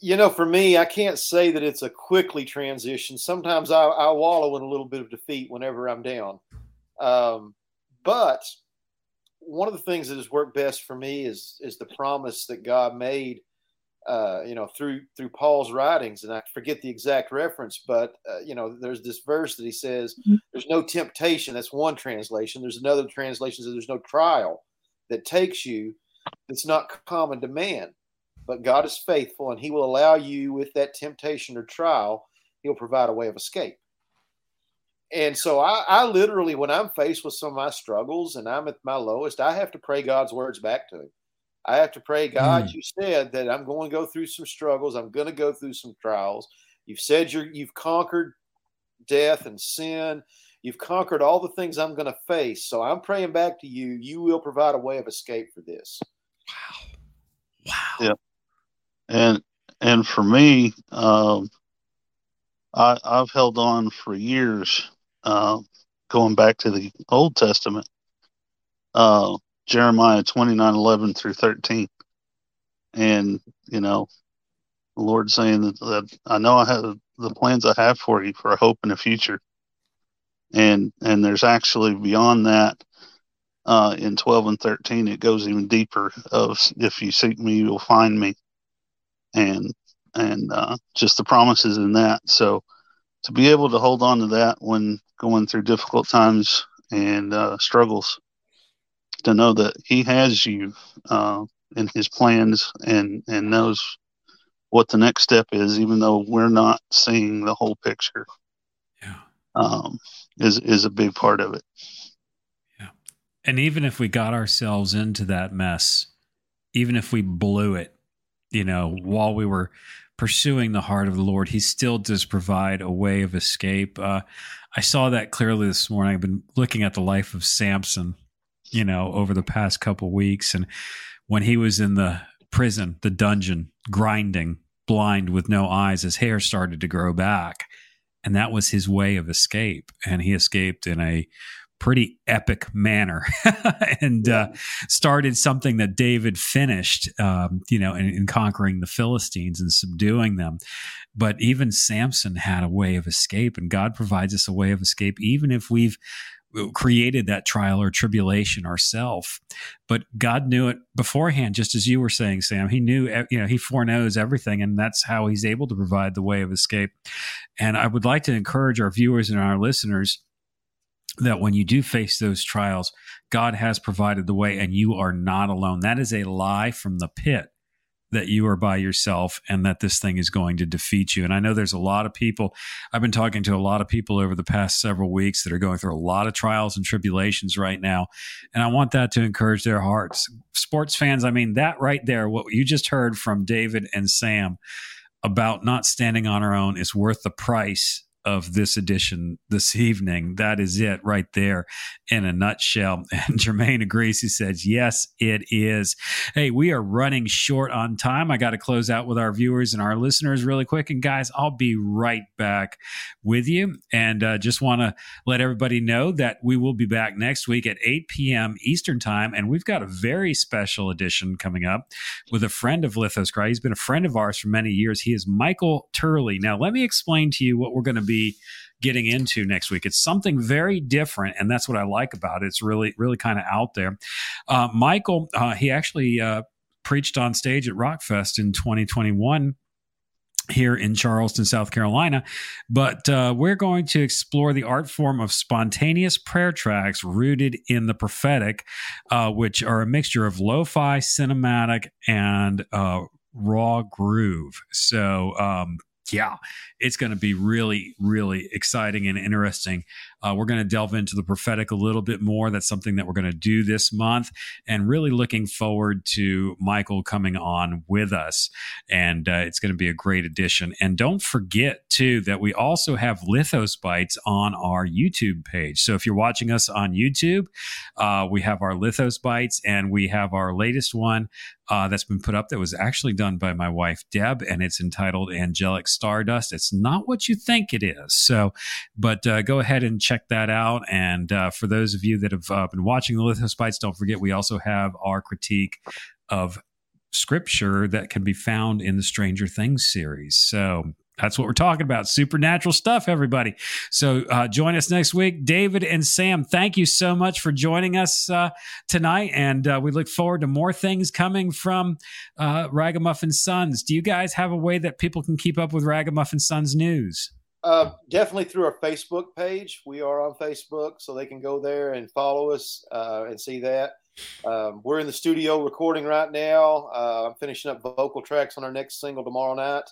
You know, for me, I can't say that it's a quickly transition. Sometimes I, I wallow in a little bit of defeat whenever I'm down. Um, but one of the things that has worked best for me is is the promise that God made, uh, you know, through through Paul's writings, and I forget the exact reference, but uh, you know, there's this verse that he says, mm-hmm. "There's no temptation." That's one translation. There's another translation that says, there's no trial that takes you that's not common to man, but God is faithful, and He will allow you with that temptation or trial. He'll provide a way of escape and so I, I, literally, when I'm faced with some of my struggles and I'm at my lowest, I have to pray God's words back to Him. I have to pray, God, mm. you said that I'm going to go through some struggles. I'm going to go through some trials. You've said you're, you've conquered death and sin. You've conquered all the things I'm going to face. So I'm praying back to you. You will provide a way of escape for this. Wow. Wow. Yeah. And, and for me, um, I, I've held on for years uh, going back to the Old Testament, uh, Jeremiah 29 11 through 13. And, you know, the Lord saying that, that I know I have the plans I have for you for a hope in the future. And, and there's actually beyond that, uh, in 12 and 13, it goes even deeper of if you seek me, you'll find me. And, and, uh, just the promises in that. So, to be able to hold on to that when going through difficult times and uh, struggles to know that He has you uh, in His plans and and knows what the next step is, even though we're not seeing the whole picture. Yeah. Um, is is a big part of it. Yeah, and even if we got ourselves into that mess, even if we blew it, you know, while we were pursuing the heart of the Lord, He still does provide a way of escape. Uh, I saw that clearly this morning. I've been looking at the life of Samson, you know, over the past couple weeks, and when he was in the prison, the dungeon, grinding, blind with no eyes, his hair started to grow back, and that was his way of escape. And he escaped in a pretty epic manner and uh, started something that David finished, um, you know, in, in, conquering the Philistines and subduing them. But even Samson had a way of escape, and God provides us a way of escape, even if we've created that trial or tribulation ourselves. But God knew it beforehand, just as you were saying, Sam. He knew, you know, He foreknows everything, and that's how He's able to provide the way of escape. And I would like to encourage our viewers and our listeners that when you do face those trials, God has provided the way and you are not alone. That is a lie from the pit that you are by yourself and that this thing is going to defeat you. And I know there's a lot of people, I've been talking to a lot of people over the past several weeks that are going through a lot of trials and tribulations right now. And I want that to encourage their hearts. Sports fans, I mean, that right there, what you just heard from David and Sam about not standing on our own is worth the price of this edition this evening. That is it right there in a nutshell. And Jermaine agrees. He says, Yes, it is. Hey, we are running short on time. I got to close out with our viewers and our listeners really quick. And guys, I'll be right back with you. And uh, just want to let everybody know that we will be back next week at 8 p.m. Eastern Time. And we've got a very special edition coming up with a friend of Lithos Cry. He's been a friend of ours for many years. He is Michael Turley. Now, let me explain to you what we're going to be getting into next week. It's something very different, and that's what I like about it. It's really, really kind of out there. Uh, Michael, uh, he actually uh, preached on stage at Rockfest in 2021 here in Charleston, South Carolina. But uh, we're going to explore the art form of spontaneous prayer tracks rooted in the prophetic, uh, which are a mixture of lo fi, cinematic, and uh, raw groove. So, um, yeah, it's going to be really, really exciting and interesting. Uh, we're going to delve into the prophetic a little bit more. That's something that we're going to do this month, and really looking forward to Michael coming on with us. And uh, it's going to be a great addition. And don't forget, too, that we also have Lithos Bites on our YouTube page. So if you're watching us on YouTube, uh, we have our Lithos Bites, and we have our latest one uh, that's been put up that was actually done by my wife Deb, and it's entitled Angelic Stardust. It's not what you think it is. So, but uh, go ahead and check that out. And uh, for those of you that have uh, been watching the Lithos Bites, don't forget we also have our critique of scripture that can be found in the Stranger Things series. So that's what we're talking about. Supernatural stuff everybody. So uh, join us next week. David and sam thank you so much for joining us uh, tonight. And uh, we look forward to more things coming from uh, ragamuffin sons. Do you guys have a way that people can keep up with ragamuffin sons news? Uh, definitely through our facebook page. We are on facebook so they can go there and follow us uh, and see that. Um, we're in the studio recording right now. I'm finishing up vocal tracks on our next single tomorrow night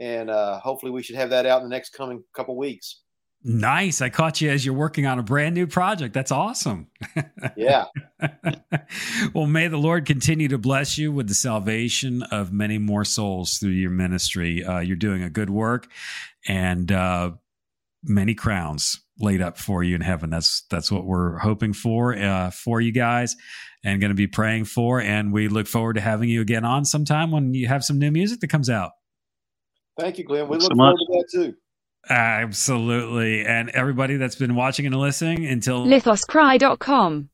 and uh, hopefully we should have that out in the next coming couple weeks. Nice. I caught you as you're working on a brand new project. That's awesome. Yeah. well, may the Lord continue to bless you with the salvation of many more souls through your ministry. Uh, you're doing a good work and uh, many crowns laid up for you in heaven. That's that's what we're hoping for uh, for you guys and going to be praying for. And we look forward to having you again on sometime when you have some new music that comes out. Thank you, Glenn. We Thanks look so forward to that too. Absolutely. And everybody that's been watching and listening until lithoscry.com.